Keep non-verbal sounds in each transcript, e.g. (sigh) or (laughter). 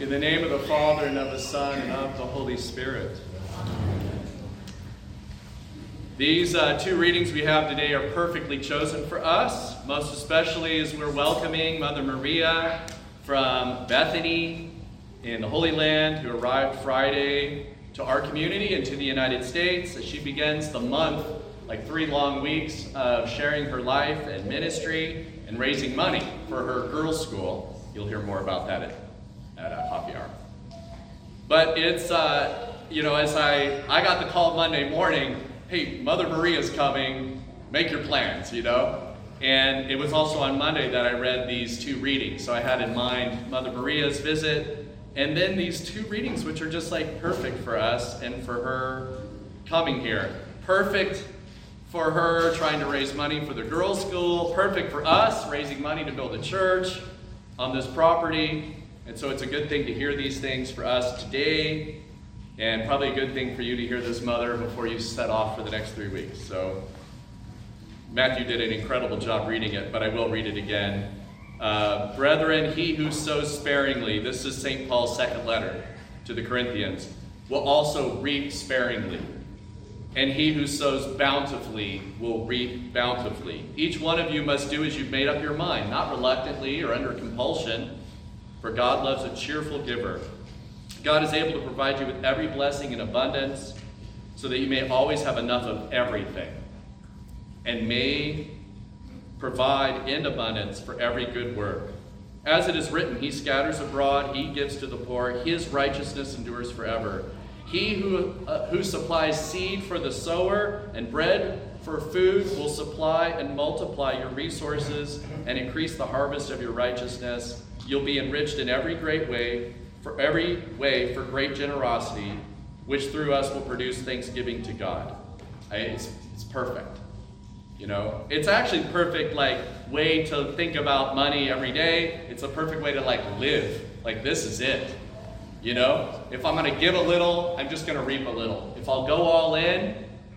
In the name of the Father, and of the Son, and of the Holy Spirit. These uh, two readings we have today are perfectly chosen for us, most especially as we're welcoming Mother Maria from Bethany in the Holy Land, who arrived Friday to our community and to the United States as she begins the month, like three long weeks, of sharing her life and ministry and raising money for her girls' school. You'll hear more about that at, uh, Happy Hour. But it's, uh, you know, as I, I got the call Monday morning, hey, Mother Maria's coming, make your plans, you know? And it was also on Monday that I read these two readings. So I had in mind Mother Maria's visit, and then these two readings, which are just like perfect for us and for her coming here. Perfect for her trying to raise money for the girls' school, perfect for us raising money to build a church on this property. And so it's a good thing to hear these things for us today, and probably a good thing for you to hear this mother before you set off for the next three weeks. So Matthew did an incredible job reading it, but I will read it again. Uh, Brethren, he who sows sparingly, this is St. Paul's second letter to the Corinthians, will also reap sparingly and he who sows bountifully will reap bountifully. Each one of you must do as you've made up your mind, not reluctantly or under compulsion, for God loves a cheerful giver. God is able to provide you with every blessing in abundance, so that you may always have enough of everything, and may provide in abundance for every good work. As it is written, He scatters abroad, He gives to the poor, His righteousness endures forever. He who, uh, who supplies seed for the sower and bread for food will supply and multiply your resources and increase the harvest of your righteousness. You'll be enriched in every great way, for every way for great generosity, which through us will produce thanksgiving to God. It's, it's perfect. You know, it's actually perfect like way to think about money every day. It's a perfect way to like live. Like this is it. You know, if I'm going to give a little, I'm just going to reap a little. If I'll go all in,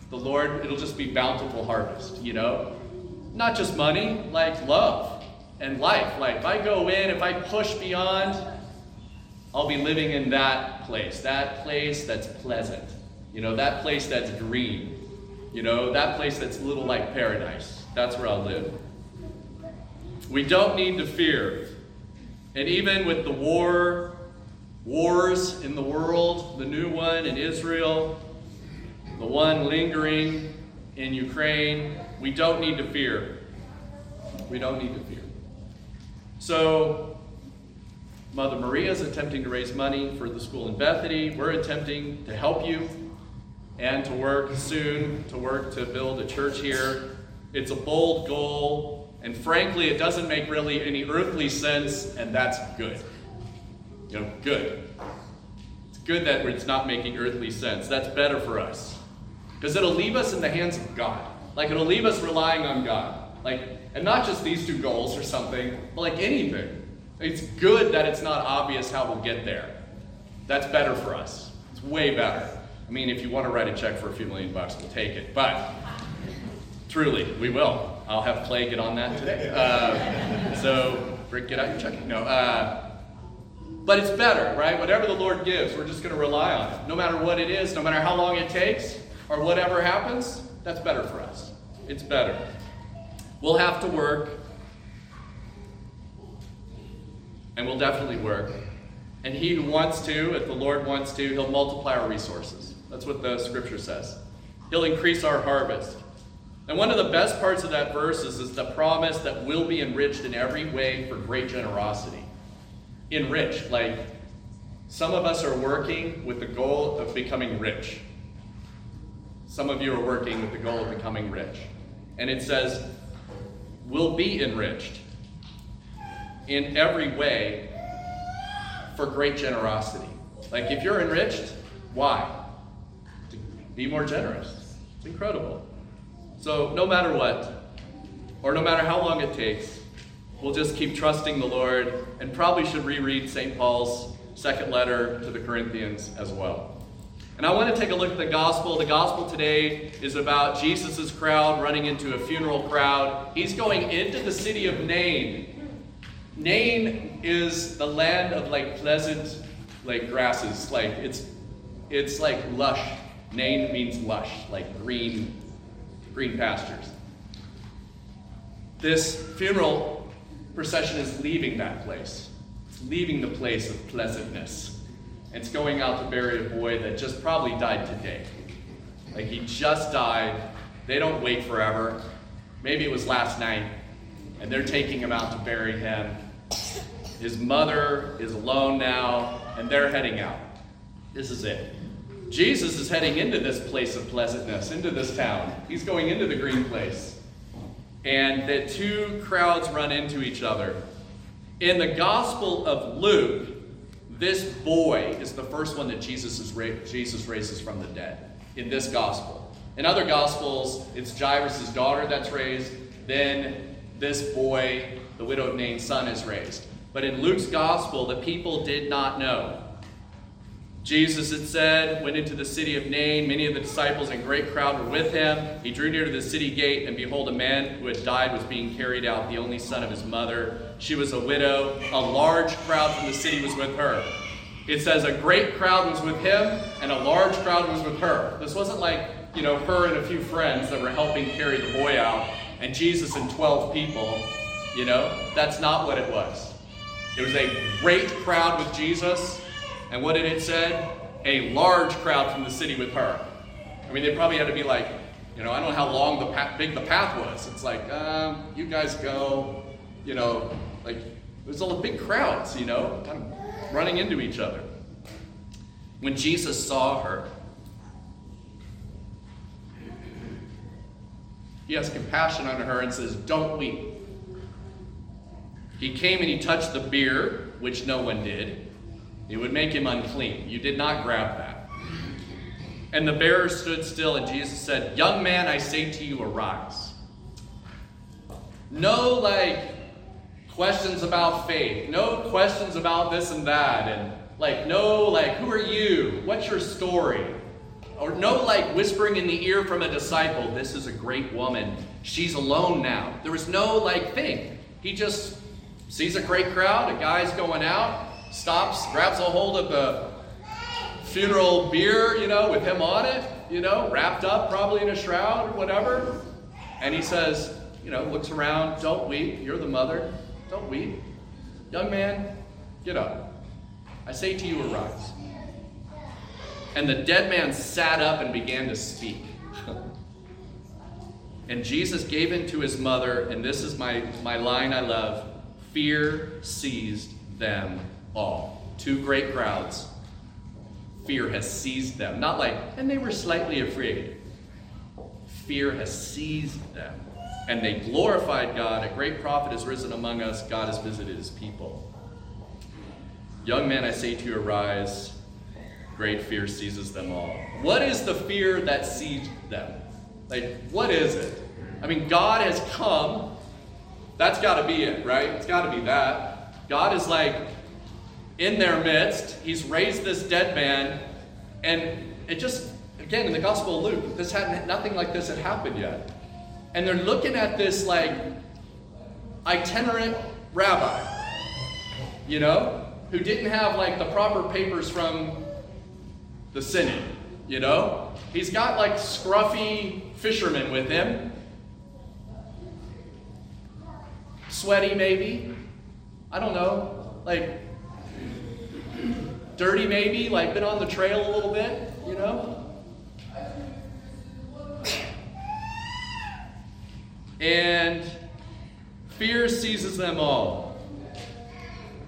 the Lord, it'll just be bountiful harvest, you know? Not just money, like love and life. Like if I go in, if I push beyond, I'll be living in that place, that place that's pleasant, you know, that place that's green, you know, that place that's a little like paradise. That's where I'll live. We don't need to fear. And even with the war wars in the world, the new one in Israel, the one lingering in Ukraine, we don't need to fear. We don't need to fear. So, Mother Maria is attempting to raise money for the school in Bethany. We're attempting to help you and to work soon, to work to build a church here. It's a bold goal, and frankly, it doesn't make really any earthly sense, and that's good. You know, good. It's good that it's not making earthly sense. That's better for us. Because it'll leave us in the hands of God. Like it'll leave us relying on God. Like, and not just these two goals or something, but like anything. It's good that it's not obvious how we'll get there. That's better for us. It's way better. I mean, if you want to write a check for a few million bucks, we'll take it. But truly, we will. I'll have Clay get on that today. Uh, so, Rick, get out your check. No. Uh, but it's better, right? Whatever the Lord gives, we're just going to rely on it. No matter what it is, no matter how long it takes, or whatever happens, that's better for us. It's better. We'll have to work, and we'll definitely work. And he who wants to, if the Lord wants to, he'll multiply our resources. That's what the scripture says. He'll increase our harvest. And one of the best parts of that verse is, is the promise that we'll be enriched in every way for great generosity enriched. Like some of us are working with the goal of becoming rich. Some of you are working with the goal of becoming rich. And it says, will be enriched in every way for great generosity. Like if you're enriched, why? To be more generous. It's incredible. So no matter what, or no matter how long it takes, we'll just keep trusting the Lord and probably should reread St. Paul's second letter to the Corinthians as well. And I want to take a look at the gospel. The gospel today is about Jesus' crowd running into a funeral crowd. He's going into the city of Nain. Nain is the land of like pleasant like grasses, like it's it's like lush. Nain means lush, like green, green pastures. This funeral procession is leaving that place. It's leaving the place of pleasantness. It's going out to bury a boy that just probably died today. Like he just died. They don't wait forever. Maybe it was last night, and they're taking him out to bury him. His mother is alone now, and they're heading out. This is it. Jesus is heading into this place of pleasantness, into this town. He's going into the green place. And the two crowds run into each other. In the Gospel of Luke, this boy is the first one that Jesus, is ra- Jesus raises from the dead in this Gospel. In other Gospels, it's Jairus' daughter that's raised, then this boy, the widowed Nain's son, is raised. But in Luke's Gospel, the people did not know. Jesus, it said, went into the city of Nain. Many of the disciples and great crowd were with him. He drew near to the city gate, and behold, a man who had died was being carried out, the only son of his mother. She was a widow. A large crowd from the city was with her. It says a great crowd was with him, and a large crowd was with her. This wasn't like, you know, her and a few friends that were helping carry the boy out, and Jesus and 12 people. You know, that's not what it was. It was a great crowd with Jesus and what did it say? A large crowd from the city with her. I mean, they probably had to be like, you know, I don't know how long the path, big the path was. It's like, um, you guys go, you know, like there's all the big crowds, you know, kind of running into each other. When Jesus saw her, he has compassion on her and says, Don't weep. He came and he touched the bier, which no one did. It would make him unclean. You did not grab that. And the bearer stood still, and Jesus said, Young man, I say to you, arise. No, like, questions about faith. No questions about this and that. And, like, no, like, who are you? What's your story? Or no, like, whispering in the ear from a disciple, this is a great woman. She's alone now. There was no, like, thing. He just sees a great crowd, a guy's going out, stops, grabs a hold of the funeral bier, you know, with him on it, you know, wrapped up probably in a shroud or whatever. And he says, you know, looks around, don't weep, you're the mother, don't weep. Young man, get up. I say to you, arise. And the dead man sat up and began to speak. (laughs) and Jesus gave in to his mother, and this is my, my line I love fear seized them all. Two great crowds. Fear has seized them. Not like, and they were slightly afraid. Fear has seized them. And they glorified God. A great prophet has risen among us. God has visited his people. Young men, I say to you, arise. Great fear seizes them all. What is the fear that seized them? Like, what is it? I mean, God has come. That's got to be it, right? It's got to be that. God is like, in their midst. He's raised this dead man. And it just, again, in the Gospel of Luke, this hadn't, nothing like this had happened yet. And they're looking at this like itinerant rabbi, you know, who didn't have like the proper papers from the synod, you know? He's got like scruffy fishermen with him. Sweaty, maybe. I don't know. Like, dirty maybe, like been on the trail a little bit, you know? And fear seizes them all.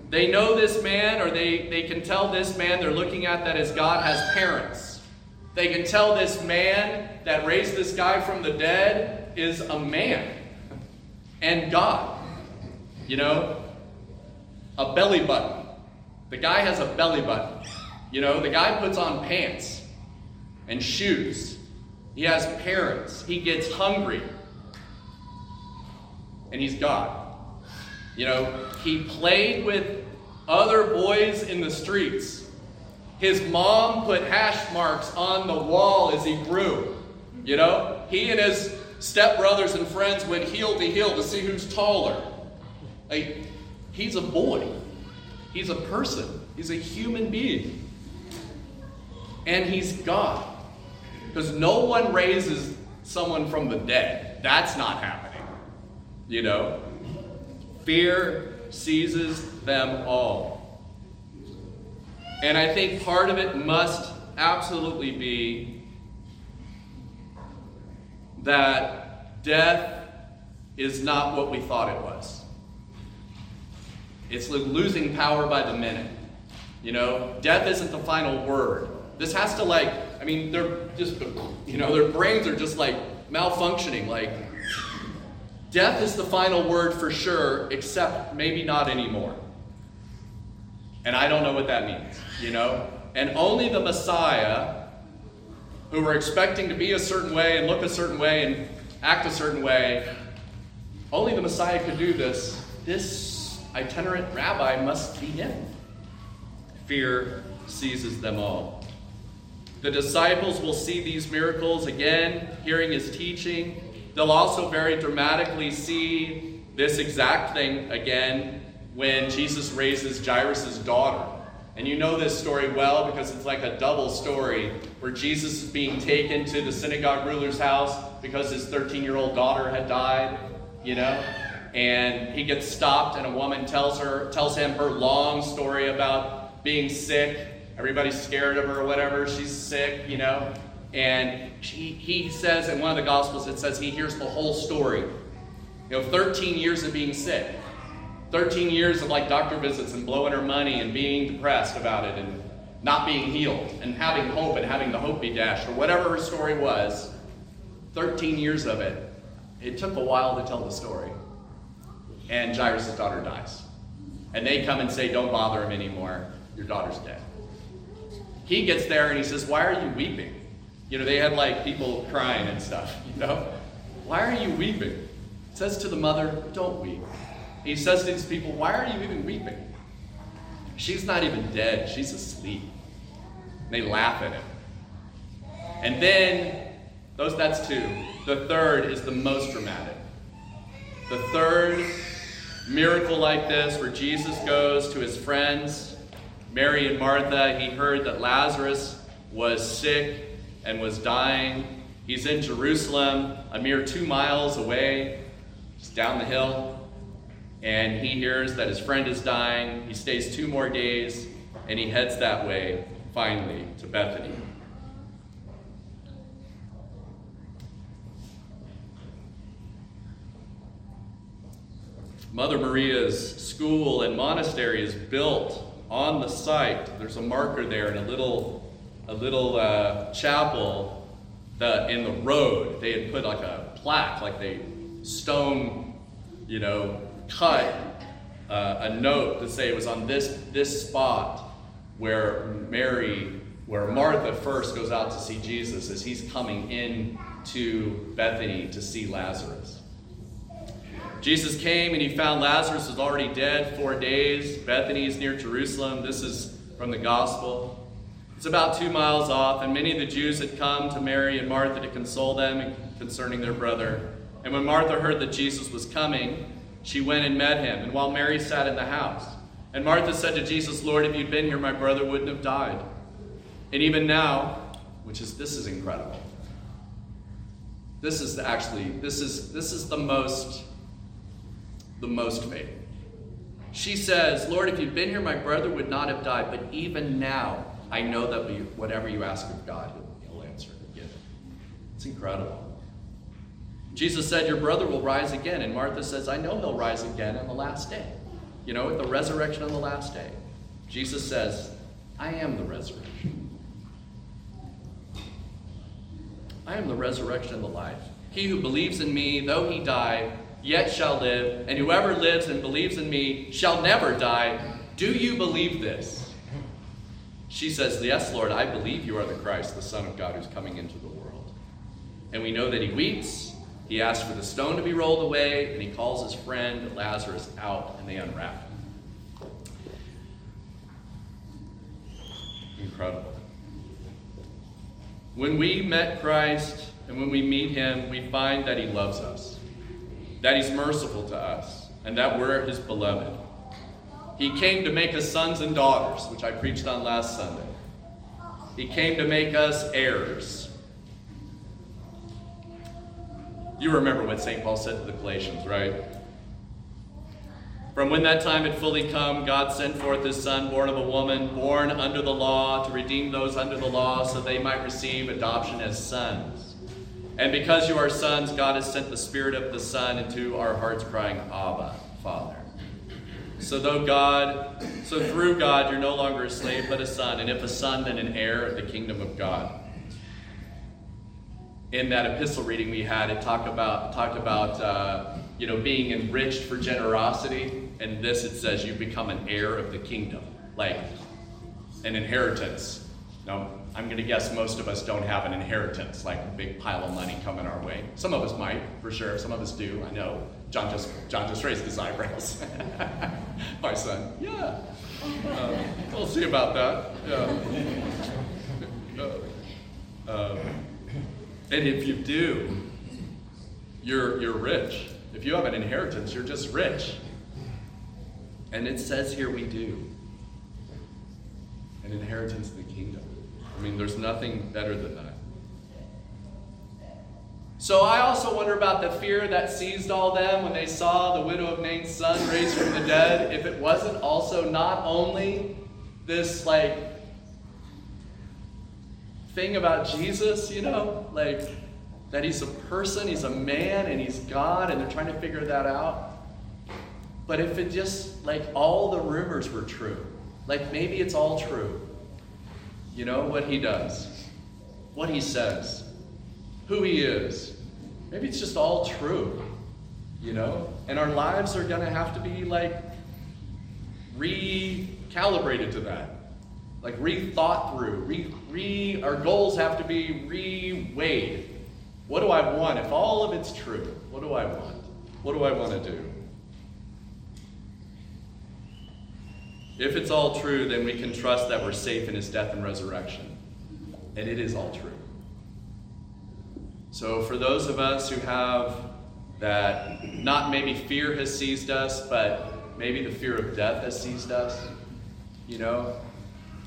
They know this man, or they, they can tell this man they're looking at that as God has parents. They can tell this man that raised this guy from the dead is a man and God. You know, a belly button. The guy has a belly button. You know, the guy puts on pants and shoes. He has parents. He gets hungry. And he's God. You know, he played with other boys in the streets. His mom put hash marks on the wall as he grew. You know, he and his stepbrothers and friends went heel to heel to see who's taller. Like, he's a boy. He's a person, he's a human being. And he's God. Because no one raises someone from the dead. That's not happening. You know? Fear seizes them all. And I think part of it must absolutely be that death is not what we thought it was. It's losing power by the minute. You know, death isn't the final word. This has to like, I mean, they're just, you know, their brains are just like malfunctioning. Like, death is the final word for sure, except maybe not anymore. And I don't know what that means, you know? And only the Messiah, who were expecting to be a certain way and look a certain way and act a certain way, only the Messiah could do this. This itinerant rabbi must be him. Fear seizes them all. The disciples will see these miracles again, hearing his teaching. They'll also very dramatically see this exact thing again when Jesus raises Jairus' daughter. And you know this story well because it's like a double story where Jesus is being taken to the synagogue ruler's house because his 13 year old daughter had died, you know? And he gets stopped, and a woman tells her, tells him her long story about being sick Everybody's scared of her or whatever. She's sick, you know. And she, he says in one of the Gospels, it says he hears the whole story. You know, 13 years of being sick. 13 years of like doctor visits and blowing her money and being depressed about it and not being healed and having hope and having the hope be dashed or whatever her story was. 13 years of it. It took a while to tell the story. And Jairus' daughter dies. And they come and say, Don't bother him anymore. Your daughter's dead. He gets there and he says, Why are you weeping? You know, they had like people crying and stuff, (laughs) you know? Why are you weeping? He says to the mother, Don't weep. He says to these people, Why are you even weeping? She's not even dead, she's asleep. And they laugh at him. And then, those that's two. The third is the most dramatic. The third miracle like this, where Jesus goes to his friends Mary and Martha, he heard that Lazarus was sick and was dying. He's in Jerusalem, a mere two miles away, just down the hill. And he hears that his friend is dying. He stays two more days and he heads that way, finally, to Bethany. Mother Maria's school and monastery is built on the site, there's a marker there and a little, a little uh, chapel that in the road. They had put like a plaque, like they stone, you know, cut uh, a note to say it was on this this spot where Mary, where Martha first goes out to see Jesus as he's coming in to Bethany to see Lazarus. Jesus came and he found Lazarus was already dead four days. Bethany is near Jerusalem. This is from the gospel. It's about two miles off, and many of the Jews had come to Mary and Martha to console them concerning their brother. And when Martha heard that Jesus was coming, she went and met him, and while Mary sat in the house. And Martha said to Jesus, Lord, if you'd been here, my brother wouldn't have died. And even now, which is this is incredible. This is actually this is this is the most the most faith. She says, Lord, if you'd been here, my brother would not have died. But even now, I know that whatever you ask of God, he'll, answer and give it. It's incredible. Jesus said, Your brother will rise again. And Martha says, I know he'll rise again on the last day. You know, at the resurrection on the last day. Jesus says, I am the resurrection. I am the resurrection and the life. He who believes in me, though he die, yet shall live, and whoever lives and believes in me shall never die. Do you believe this? She says, Yes, Lord, I believe you are the Christ, the Son of God who's coming into the world. And we know that he weeps. He asks for the stone to be rolled away, and he calls his friend Lazarus out, and they unwrap him. Incredible. When we met Christ and when we meet him, we find that he loves us that He's merciful to us, and that we're His beloved. He came to make us sons and daughters, which I preached on last Sunday. He came to make us heirs. You remember what St. Paul said to the Galatians, right? From when that time had fully come, God sent forth his Son, born of a woman, born under the law, to redeem those under the law, so they might receive adoption as sons. And because you are sons, God has sent the Spirit of the Son into our hearts, crying, Abba, Father. So though God, so through God, you're no longer a slave but a son, and if a son, then an heir of the kingdom of God. In that epistle reading we had, it talked about talked about uh, you know being enriched for generosity, and this it says you become an heir of the kingdom, like an inheritance. Now, I'm going to guess most of us don't have an inheritance, like a big pile of money coming our way. Some of us might, for sure. Some of us do. I know. John just John just raised his eyebrows. (laughs) My son. Yeah. Uh, we'll see about that. Yeah. Uh, uh, and if you do, you're you're rich. If you have an inheritance, you're just rich. And it says here we do. An inheritance in the kingdom. I mean, there's nothing better than that. So I also wonder about the fear that seized all them when they saw the widow of Nain's son raised from the dead. If it wasn't also not only this like thing about Jesus, you know, like that he's a person, he's a man, and he's God, and they're trying to figure that out. But if it just like all the rumors were true, like maybe it's all true. You know what he does, what he says, who he is. Maybe it's just all true, you know? And our lives are going to have to be like recalibrated to that. Like rethought through. Re, re, our goals have to be reweighed. What do I want? If all of it's true, what do I want? What do I want to do? If it's all true, then we can trust that we're safe in his death and resurrection. And it is all true. So, for those of us who have that, not maybe fear has seized us, but maybe the fear of death has seized us, you know,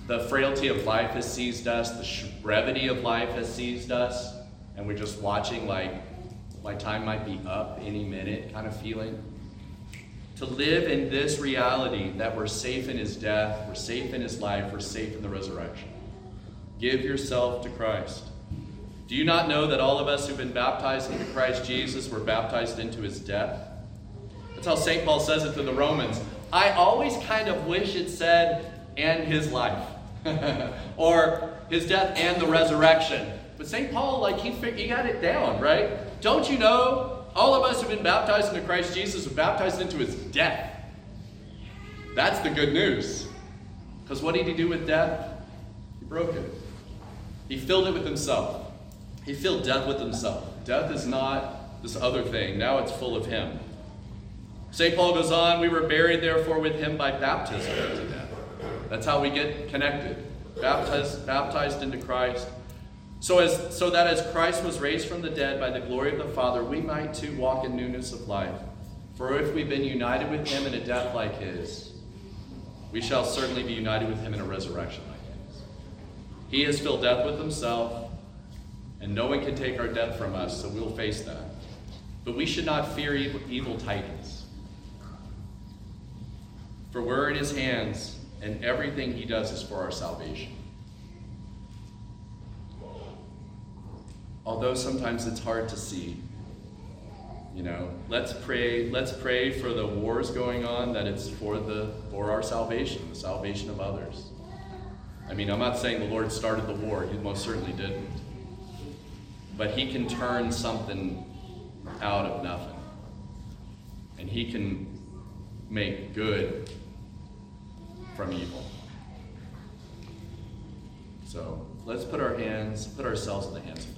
the frailty of life has seized us, the brevity of life has seized us, and we're just watching like my time might be up any minute kind of feeling. To live in this reality that we're safe in his death, we're safe in his life, we're safe in the resurrection. Give yourself to Christ. Do you not know that all of us who've been baptized into Christ Jesus were baptized into his death? That's how St. Paul says it to the Romans. I always kind of wish it said, and his life, (laughs) or his death and the resurrection. But St. Paul, like, he, he got it down, right? Don't you know all of us who've been baptized into Christ Jesus were baptized into his death? That's the good news. Because what did he do with death? He broke it, he filled it with himself. He filled death with himself. Death is not this other thing. Now it's full of him. St. Paul goes on, we were buried therefore with him by baptism into death. That's how we get connected. Baptized, baptized into Christ. So, as, so that as Christ was raised from the dead by the glory of the Father, we might too walk in newness of life. For if we've been united with him in a death like his, we shall certainly be united with him in a resurrection like his. He has filled death with himself and no one can take our death from us, so we'll face that. But we should not fear evil, evil titans. For we're in his hands, and everything he does is for our salvation. Although sometimes it's hard to see. You know, let's pray, let's pray for the wars going on that it's for the for our salvation, the salvation of others. I mean, I'm not saying the Lord started the war, he most certainly didn't but he can turn something out of nothing. And he can make good from evil. So let's put our hands, put ourselves in the hands of God.